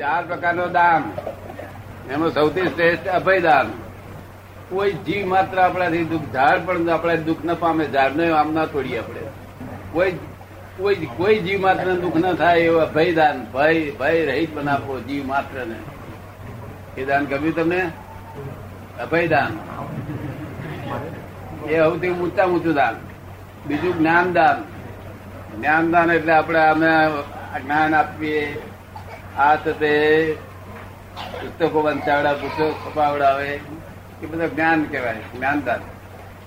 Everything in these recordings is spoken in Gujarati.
ચાર પ્રકારનો દાન. એનો સૌથી શ્રેષ્ઠ અભયદાન કોઈ જીવ માત્ર આપણાથી દુઃખ, ઝાડ પણ આપણે દુઃખ ન પામે, ઝાડને આમ ના તોડીએ આપણે. કોઈ કોઈ કોઈ જીવ માત્ર દુઃખ ન થાય એવું અભયદાન ભય ભય રહિત બનાવો જીવ માત્ર ને એ દાન ગમ્યું તમને? અભયદાન એ સૌથી ઊંચા ઊંચું દાન. બીજું જ્ઞાનદાન જ્ઞાનદાન એટલે આપણે અમે જ્ઞાન આપીએ આ તે પુસ્તકો વંચાવડા, પુસ્તકો છપાવડાવે. એ બધા જ્ઞાન કહેવાય, જ્ઞાનદાન.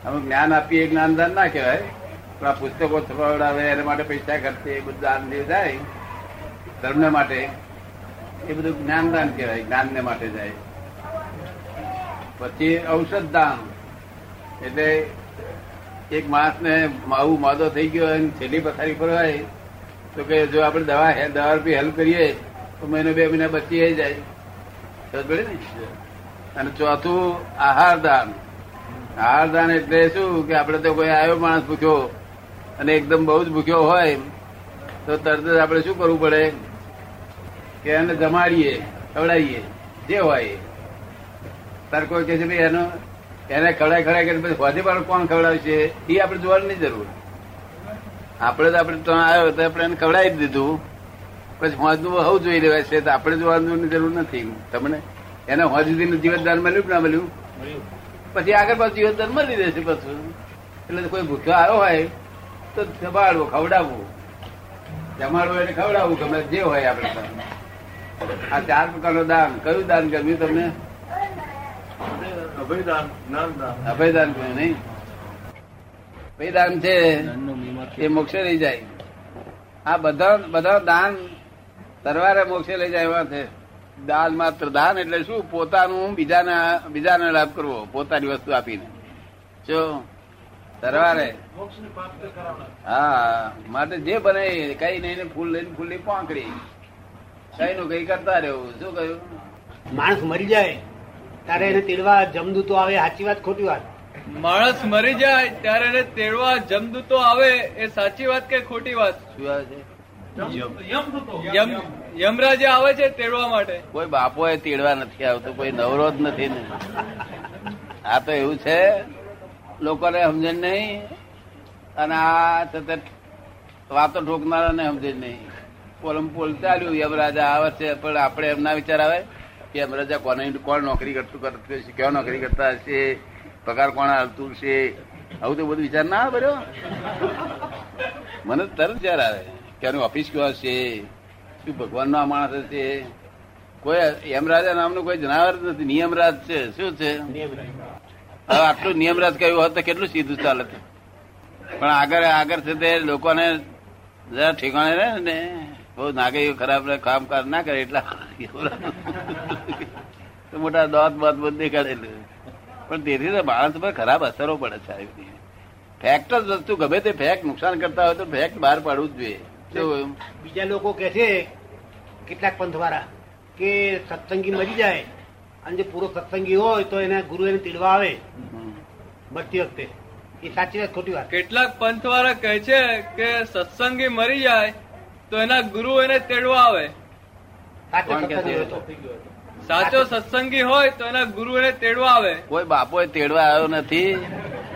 અમે જ્ઞાન આપીએ જ્ઞાનદાન ના કહેવાય, પણ આ પુસ્તકો છપાવડાવે, એના માટે પૈસા ખર્ચે, એ બધું દાન જે જાય ધર્મને માટે, એ બધું જ્ઞાનદાન કહેવાય, જ્ઞાનને માટે જાય પછી ઔષધ દાન. એટલે એક માસને માવું માદો થઈ ગયો અને છેલ્લી પથારી ફરવાય તો કે જો આપણે દવા દવા રૂપી હેલ્પ કરીએ તો મહિનો બે મહિના બચી જાય. ને? અને ચોથું આહાર દાન. આહાર દાન એટલે શું કે આપણે તો કોઈ આવ્યો માણસ ભૂખ્યો અને એકદમ બહુ જ ભૂખ્યો હોય તો તરત જ આપણે શું કરવું પડે? કે એને જમાડીએ ખવડાવીએ જે હોય. તાર કોઈ કે છે ભાઈ એનો એને ખવડાય ખવડાય કે પછી હોજે પણ કોણ ખવડાવશે? એ આપણે જોવાની નહીં જરૂર. આપણે તો આપણે આવ્યો તો આપણે એને ખવડાવી જ દીધું. પછી હોજનું હવું જોઈ લેવાય છે તો આપણે જોવાની જરૂર નથી. તમને એને હોજ સુધીનું જીવતદાન મળ્યું ના મળ્યું? પછી આગળ પાછું જીવતદાન મળી રહેશે પાછું. એટલે કોઈ ભૂખ્યો આવ્યો હોય તો જમાડવું ખવડાવવું. જમાડવું એટલે ખવડાવવું ગમે જે હોય આપણે. આ ચાર પ્રકારનું દાન. કયું દાન ગમ્યું તમને? અભયદાન અભયદાન કહ્યું નહીં? અભયદાન છે એ મોક્ષે રહી જાય. આ બધા બધા દાન તરવારે મોક્ષે લઈ જાય એવા છે. દાન માત્ર દાન એટલે શું? પોતાનું બીજાના બીજાને લાભ કરવો પોતાની વસ્તુ આપીને. જો તરવારે. હા માટે જે બને કઈ નહીં ને ફૂલ લઈને ફૂલની પાંકડી કઈ નું કઈ કરતા રહેવું? શું કહ્યું? માણસ મરી જાય ત્યારે એને તેડવા જમદૂતો આવે સાચી વાત ખોટી વાત? માણસ મરી જાય ત્યારે એને તેડવા જમદૂતો આવે એ સાચી વાત કે ખોટી વાત? શું આવે છે? યમરાજે આવે છે તેડવા માટે. કોઈ બાપો એ તેડવા નથી આવતો, કોઈ નવરો જ નથી ને. આ તો એવું છે, લોકોને સમજણ નહીં, અને આ સતત વાતો ઠોકનારાને સમજણ નહીં. પોલમ પોલ ચાલ્યું, યમરાજા આવે છે, પણ આપણે એમના વિચાર આવે કે યમરાજા કોને, કોણ નોકરી કરતું કરતું હશે ક્યાં નોકરી કરતા હશે, પગાર કોણ હાલતું છે આવું તો બધું વિચાર ના આવે બરો મને તરત વિચાર આવે. કે ઓફિસ ક્યાં હશે? શું ભગવાન ના માણસ હશે? કોઈ યમરાજા નામનું કોઈ જનાવર નથી. નિયમરાજ છે. શું છે? હવે આટલું નિયમરાજ કહ્યું હોત તો કેટલું સીધું ચાલે પણ આગળ આગળ છે તે લોકોને જરા ઠેકાણે રહે ને. બહુ નાગે એવું ખરાબ કામકાજ ના કરે એટલા. તો મોટા દોત બોત બધું દેખાડેલું પણ તેથી તો માણસ પર ખરાબ અસરો પડે છે. ફેક્ટ જ વસ્તુ ગમે તે ફેક્ટ નુકસાન કરતા હોય તો ફેક્ટ બહાર પાડવું જ જોઈએ. બીજા લોકો કે છે કેટલાક પંથવાળા કે સત્સંગી મરી જાય અને જે પૂરો સત્સંગી હોય તો એને ગુરુ એને તીડવા આવે. મરતી વખતે. એ સાચી વાત ખોટી વાત. કેટલાક પંથવાળા કહે છે કે સત્સંગી મરી જાય તો એના ગુરુ એને તેડવા આવે. સાચો કોણ કે સત્સંગી છે? હોય તો. સાચો સત્સંગી હોય તો એના ગુરુ એને તેડવા આવે. કોઈ બાપો તેડવા આવ્યો નથી.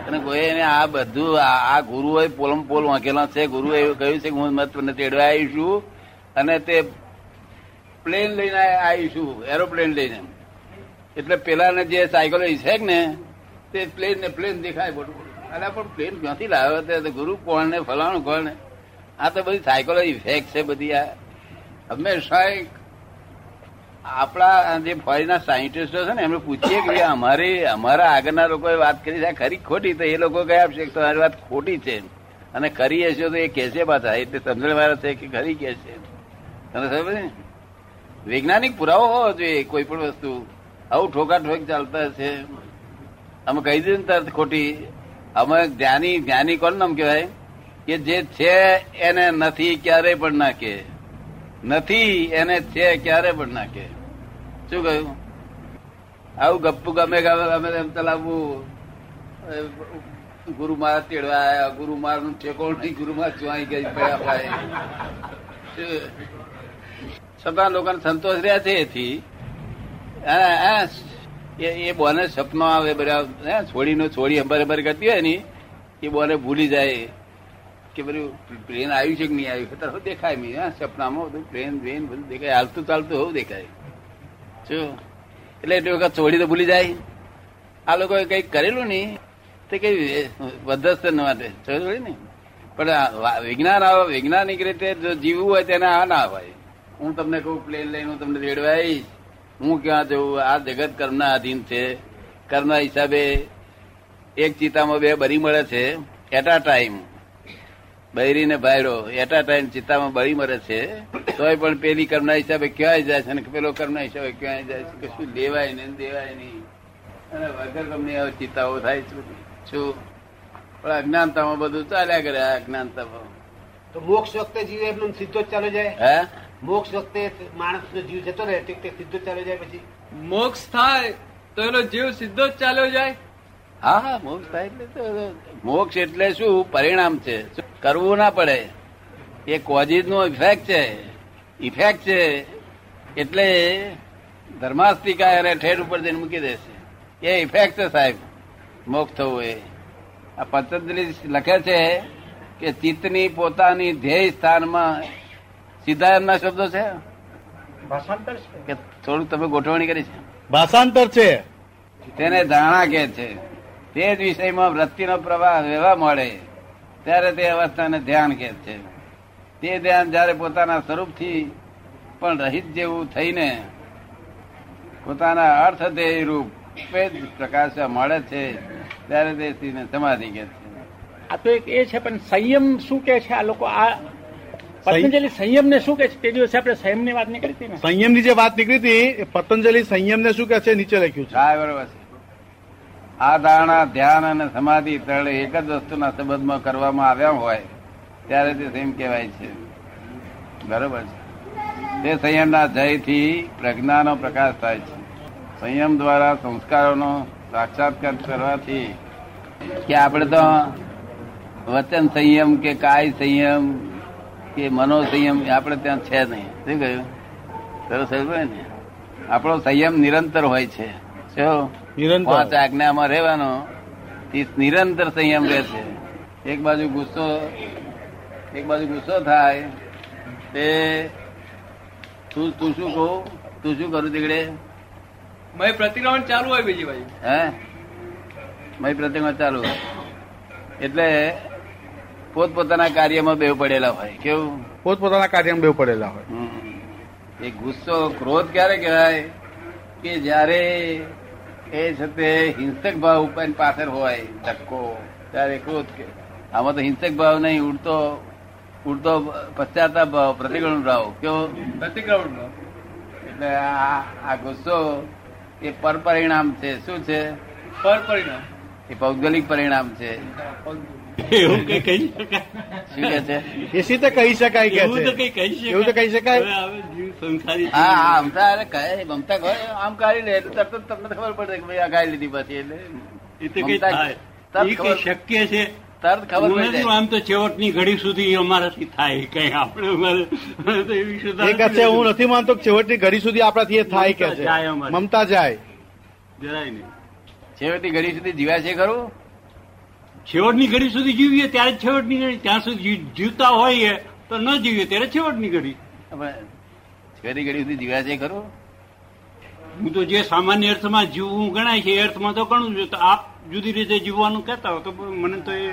અને કોઈ આ બધું, આ ગુરુ ગુરુએ પોલમ પોલ વાંકેલા છે. ગુરુ એવું કહ્યું છે કે હું મત તમને તેડવા આવીશું અને તે પ્લેન લઈને આવીશું, એરોપ્લેન લઈને. એટલે પેલાને જે સાયકલો છે ને, તે પ્લેન ને પ્લેન દેખાય બધું અરે પણ પ્લેન ક્યાંથી લાવ્યો તે? ગુરુ કોણ ને, ફલાણું કોણ ને? આ તો બધી સાયકોલોજી ઇફેક્ટ છે બધી આ. હંમેશા આપણા જે ફોરેનના સાયન્ટિસ્ટો છે ને, એમને પૂછીએ કે અમારે, અમારી આગળના લોકોએ વાત કરી છે. ખરી ખોટી? તો એ લોકો ગયા આપશે કે તમારી વાત ખોટી છે. અને ખરી હશે તો એ કહેશે પાછા. એટલે સમજણ વાળા છે કે ખરી કે છે તને ખબર છે? વૈજ્ઞાનિક પુરાવો હોવો જોઈએ કોઈ પણ વસ્તુ. આવું ઠોકા ઠોક ચાલતા છે અમે કહી દીધું ને તરત ખોટી. અમે જ્ઞાની જ્ઞાની કોણ નામ કહેવાય? કે જે છે એને નથી ક્યારે પણ ના કે નથી, એને છે ક્યારે પણ ના કે શું કહ્યું? આવું ગપ્પુ ગમે ગમે એમ ચલાવવું ગુરુ મહારાજ તેડવા આવ્યા ગુરુ મહારાજનું ઠેકોણ નહીં, ગુરુ મહારાજ ચોઈ ગઈ પડ્યા ભાઈ છતાં લોકોને સંતોષ રહ્યા છે એથી? એ બોને સપનો આવે બધા છોડીનો છોડી અંબર અંબર કરતી હોય ને, એ બોને ભૂલી જાય. કે બધું પ્લેન આવ્યું છે કે નહીં આવ્યું? તરફ દેખાય નહીં સપનામાં બધું પ્લેન વેન બધું દેખાય. હાલતું ચાલતું હોવું દેખાય. શું? એટલે એટલી વખત છોડી તો ભૂલી જાય. આ લોકોએ કંઈક કરેલું નહીં. તે કઈ વધસ્તર માટે. ને પણ વિજ્ઞાન આવો, વૈજ્ઞાનિક રીતે જો જીવવું હોય તેને આ ના હોય. હું તમને કહું પ્લેન લઈને હું તમને રેડવાઈશ. હું ક્યાં જઉં આ જગત કર્મના આધીન છે. કર્મના હિસાબે એક ચિતામાં બે બરી મળે છે. એટ અ ટાઈમ બૈરી ને ભાયડો એટ અ ટાઈમ ચિત્તામાં બળી મરે છે તોય પણ પેલી કર્મના હિસાબે ક્યાંય જાય છે? અને પેલો કર્મના હિસાબે ક્યાંય જાય છે? કશું દેવાય નહીં દેવાય નહીં. અને વગર ગમે એવા ચિત્તાઓ થાય છે શું? પણ અજ્ઞાનતામાં બધું ચાલ્યા કરે અજ્ઞાનતામાં. તો મોક્ષ વખતે જીવ એમનો સીધો જ જાય? હે? મોક્ષ વખતે માણસ નો જીવ જતો રહે તે સીધો ચાલુ જાય પછી? મોક્ષ થાય તો એનો જીવ સીધો જ ચાલ્યો જાય? હા હા મોક્ષ થાય એટલે મોક્ષ એટલે શું? પરિણામ છે. શું કરવું ના પડે. એ કોઝિસ નો ઇફેક્ટ છે. ઇફેક્ટ છે એટલે ધર્માસ્તિકા એને ઠેર ઉપર જઈને મૂકી દેશે. એ ઇફેક્ટ છે સાહેબ. મોક્ષ થવું એ. આ પતંજલિ લખે છે કે ચિત્તની પોતાની ધ્યેય સ્થાનમાં સીધા એમના શબ્દો છે? ભાષાંતર કે થોડુંક તમે ગોઠવણી કરી છે? ભાષાંતર છે. તેને ધારણા કે છે. તે જ વિષયમાં વૃત્તિનો પ્રવાહ વહેવા મળે. ત્યારે તે અવસ્થાને ધ્યાન કે છે. તે ધ્યાન જયારે પોતાના સ્વરૂપથી પણ રહિત જેવું થઈને પોતાના અર્થ ધ્યેય રૂપે પ્રકાશ મળે છે ત્યારે તે સ્ત્રીને સમાધિ કે છે. આ તો એક એ છે પણ સંયમ શું કે છે આ લોકો? આ પતંજલિ સંયમ ને શું કે છે? તે દિવસે આપણે સંયમની વાત નીકળી હતી સંયમ સંયમની જે વાત નીકળી હતી એ પતંજલિ સંયમને શું કે છે? નીચે લખ્યું છે. હા બરોબર છે. આ ધારણા ધ્યાન અને સમાધિ ત્રણે એક જ વસ્તુના સંબંધમાં કરવામાં આવ્યા હોય, ત્યારે તે સંયમ કહેવાય છે. બરોબર છે. તે સંયમના જયથી પ્રજ્ઞાનો પ્રકાશ થાય છે. સંયમ દ્વારા સંસ્કારોનો સાક્ષાત્કાર કરવાથી કે આપણે તો વચન સંયમ કે કાય સંયમ કે મનો સંયમ આપણે ત્યાં છે નહીં. શું કહ્યું? સરસ ને આપણો સંયમ નિરંતર હોય છે. શું? પાંચ આજ્ઞામાં રહેવાનો એ નિરંતર સંયમ રહે છે. એક બાજુ ગુસ્સો એક બાજુ ગુસ્સો થાય તે તું તું શું કહું? તું શું કરું તીકડે મય પ્રતિક્રમણ ચાલુ હોય બીજી બાજુ. હે? મય પ્રતિક્રમણ ચાલુ એટલે પોતપોતાના કાર્યમાં બેવ પડેલા હોય. કેવું? પોતપોતાના કાર્યમાં બેવ પડેલા હોય. હમ. એ ગુસ્સો ક્રોધ ક્યારે કહેવાય? કે જયારે એ છતે હિંસક ભાવ ઉપર પાછળ હોય ધક્કો. ત્યારે ક્રોધ કે આમાં તો હિંસક ભાવ નહીં ઉડતો ઉડતો પશ્ચાતાપ ભાવ પ્રતિક્રમણ ભાવ. કેવો? પ્રતિક્રમણ એટલે આ આ ગુસ્સો એ પર પરિણામ છે. શું છે? પર પરિણામ એ ભૌગોલિક પરિણામ છે. એવું કઈ કહી શકાય? શું કે છે? એ સીધે કહી શકાય કે એવું તો કઈ કહી શકાય. એવું તો કહી શકાય? હવે હવે જીવ સંસારી હા હા અમતા અરે કહે મમતા કહે આમ કાઢી લે એટલે તરત જ તમને ખબર પડે કે ભાઈ આ કાઢી લીધી પછી એટલે એ તો કઈ થાય. તરત એ કઈ શક્ય છે? તરત ખબર પડી. જાય આમ તો છેવટની ઘડી સુધી અમારાથી થાય કઈ આપણે અમારે તો એવી એ કહે છે હું નથી માનતો કે છેવટની ઘડી સુધી આપણાથી એ થાય કે છે. મમતા જાય. જરાય નહીં. છેવટની ઘડી સુધી જીવાય છે ખરું? છેવટની ઘડી સુધી જીવીએ ત્યારે જ છેવટની ઘડી. ત્યાં સુધી જીવતા હોઈએ તો ન જીવીએ ત્યારે છેવટની ઘડી. છેવટની ઘડી સુધી જીવ્યા છે ખરું? હું તો જે સામાન્ય અર્થમાં જીવવું ગણાય છે એ અર્થમાં તો ગણું છું. તો આપ જુદી રીતે જીવવાનું કહેતા હો તો મને તો એ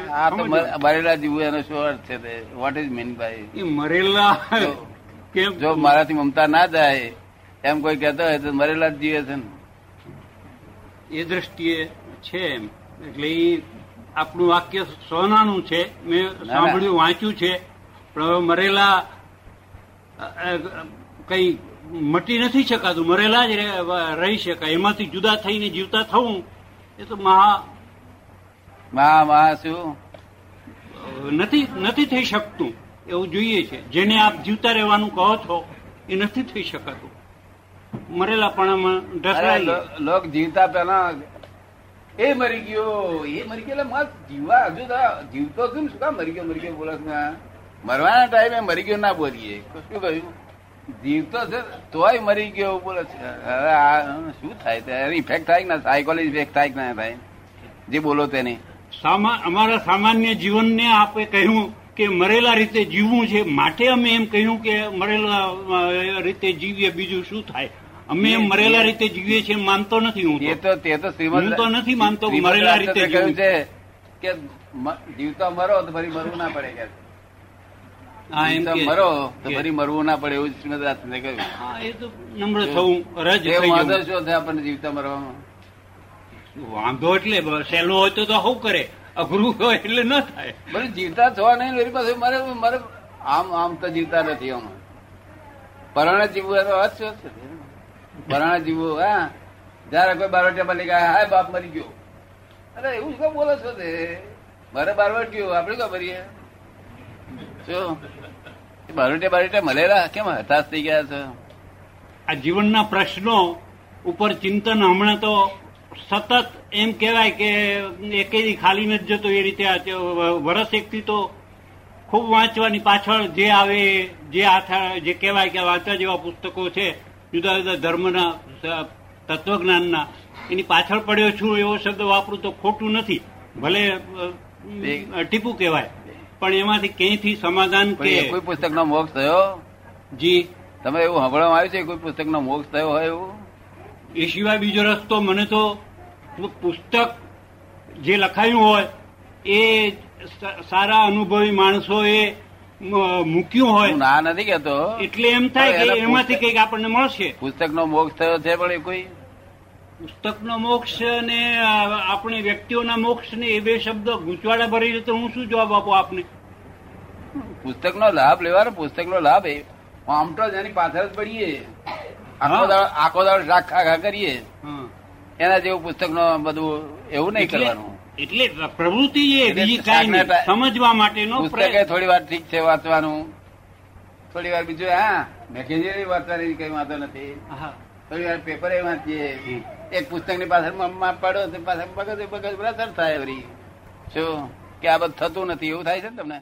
મરેલા જીવવું એનો શું અર્થ છે વોટ ઇઝ મીન બાય એ મરેલા કેમ? જો મારાથી મમતા ના જાય એમ કોઈ કહેતો હોય તો મરેલા જ જીવે છે ને. એ દ્રષ્ટિએ છે એમ. એટલે એ આપણું વાક્ય સોનાનું છે. મેં સાંભળ્યું વાંચ્યું છે. પણ મરેલા કઈ મટી નથી શકાતું. મરેલા જ રહે- શકાય. એમાંથી જુદા થઈને જીવતા થવું એ તો મહા મહા મહા શું? નથી નથી થઈ શકતું. એવું જોઈએ છે. જેને આપ જીવતા રહેવાનું કહો છો એ નથી થઈ શકાતું. મરેલા પણ લોક જીવતા પેલા એ મરી ગયો, એ મરી ગયો. એટલે મસ્ત જીવવા હજુ જીવતો છું શું? કામ મરી ગયો મરી ગયો બોલો છો? મરવાના ટાઈમે મરી ગયો ના બોલીએ. શું કહ્યું? જીવતો છે, તોય મરી ગયો બોલો હવે આ શું થાય ત્યારે ઇફેક્ટ થાય ના? સાયકોલોજી ઇફેક્ટ થાય કે ના થાય જે બોલો તેને. અમારા સામાન્ય જીવનને આપે કહ્યું કે મરેલા રીતે જીવવું છે. માટે અમે એમ કહ્યું કે મરેલા રીતે જીવીએ. બીજું શું થાય? અમે એમ મરેલા રીતે જીવીએ છીએ માનતો નથી હું તે. તો. તો તે શ્રીમદ તો નથી માનતો મરેલા રીતે કહ્યું છે કે જીવતા મરો તો ફરી મરવું ના પડે કે. મરો તો ફરી મરવું ના પડે એવું શ્રીમદ રાજચંદ્રે કહ્યું. એ તો નમ્ર થવું રજ વાંધો શું થાય આપણને જીવતા મરવામાં વાંધો એટલે સહેલો હોય તો તો હવું કરે? અઘરું હોય એટલે ન થાય. બધું જીવતા થવા નહીં વળી પાસે મારે મારે આમ આમ તો જીવતા નથી આમ. પરાણે જીવવા તો વાત શું છે જીવો, હા? જયારે કોઈ બારવટિયા બની ગયા હા બાપ મરી ગયો. અરે, એવું શું બોલો છો તે? મારે બારવટ ગયો આપડે કા ભરીએ જો બારવટિયા બારવટિયા મળેલા? કેમ હતાશ થઈ ગયા છો? આ જીવનના પ્રશ્નો ઉપર ચિંતન હમણાં તો સતત એમ કહેવાય કે એકેય ખાલી નથી જતો એ રીતે. વરસ એકથી તો ખૂબ વાંચવાની પાછળ જે આવે, જે આથા, જે કહેવાય કે વાંચવા જેવા પુસ્તકો છે જુદા જુદા ધર્મના તત્વજ્ઞાનના. એની પાછળ પડ્યો છું એવો શબ્દ વાપરું તો ખોટું નથી. ભલે ટીપુ કહેવાય. પણ એમાંથી ક્યાંયથી સમાધાન કે કોઈ પુસ્તકનો મોક્ષ થયો? જી. તમે એવું સાંભળવામાં આવ્યું છે કોઈ પુસ્તકનો મોક્ષ થયો હોય એવું? એ સિવાય બીજો રસ્તો મને તો પુસ્તક જે લખાયું હોય એ સારા અનુભવી માણસોએ મૂક્યું હોય. ના નથી કેતો એટલે એમ થાય કે એમાંથી કંઈક આપણને મળશે. પુસ્તક નો મોક્ષ થયો છે પણ એ કોઈ? પુસ્તકનો મોક્ષ ને અ, આપણે વ્યક્તિઓના મોક્ષ ને એ બે શબ્દ ગૂંચવાડા ભરી તો હું શું જવાબ આપું આપને? પુસ્તક નો લાભ લેવાનો પુસ્તક નો લાભ એ. આમ તો એની પાછળ જ પડીએ. આખો. દાડો આખો દાડો શાક ખા કરીએ. એના જેવું પુસ્તક નો બધું એવું નહીં કરવાનું. એટલે પ્રવૃત્તિ એ બીજી કાંઈ સમજવા માટેનો પુસ્તકે પ્રયત્ન. થોડી વાર ઠીક છે વાંચવાનું. થોડી વાર બીજું હા મેગેઝીન વાંચવાની કઈ વાંધો નથી. થોડી વાર પેપર એ વાંચીએ. એક પુસ્તકની પાછળ પડો પાડો પાછળ બગજ બગજ બરાબર થાય વળી શું? કે આ બધું થતું નથી એવું થાય છે ને તમને?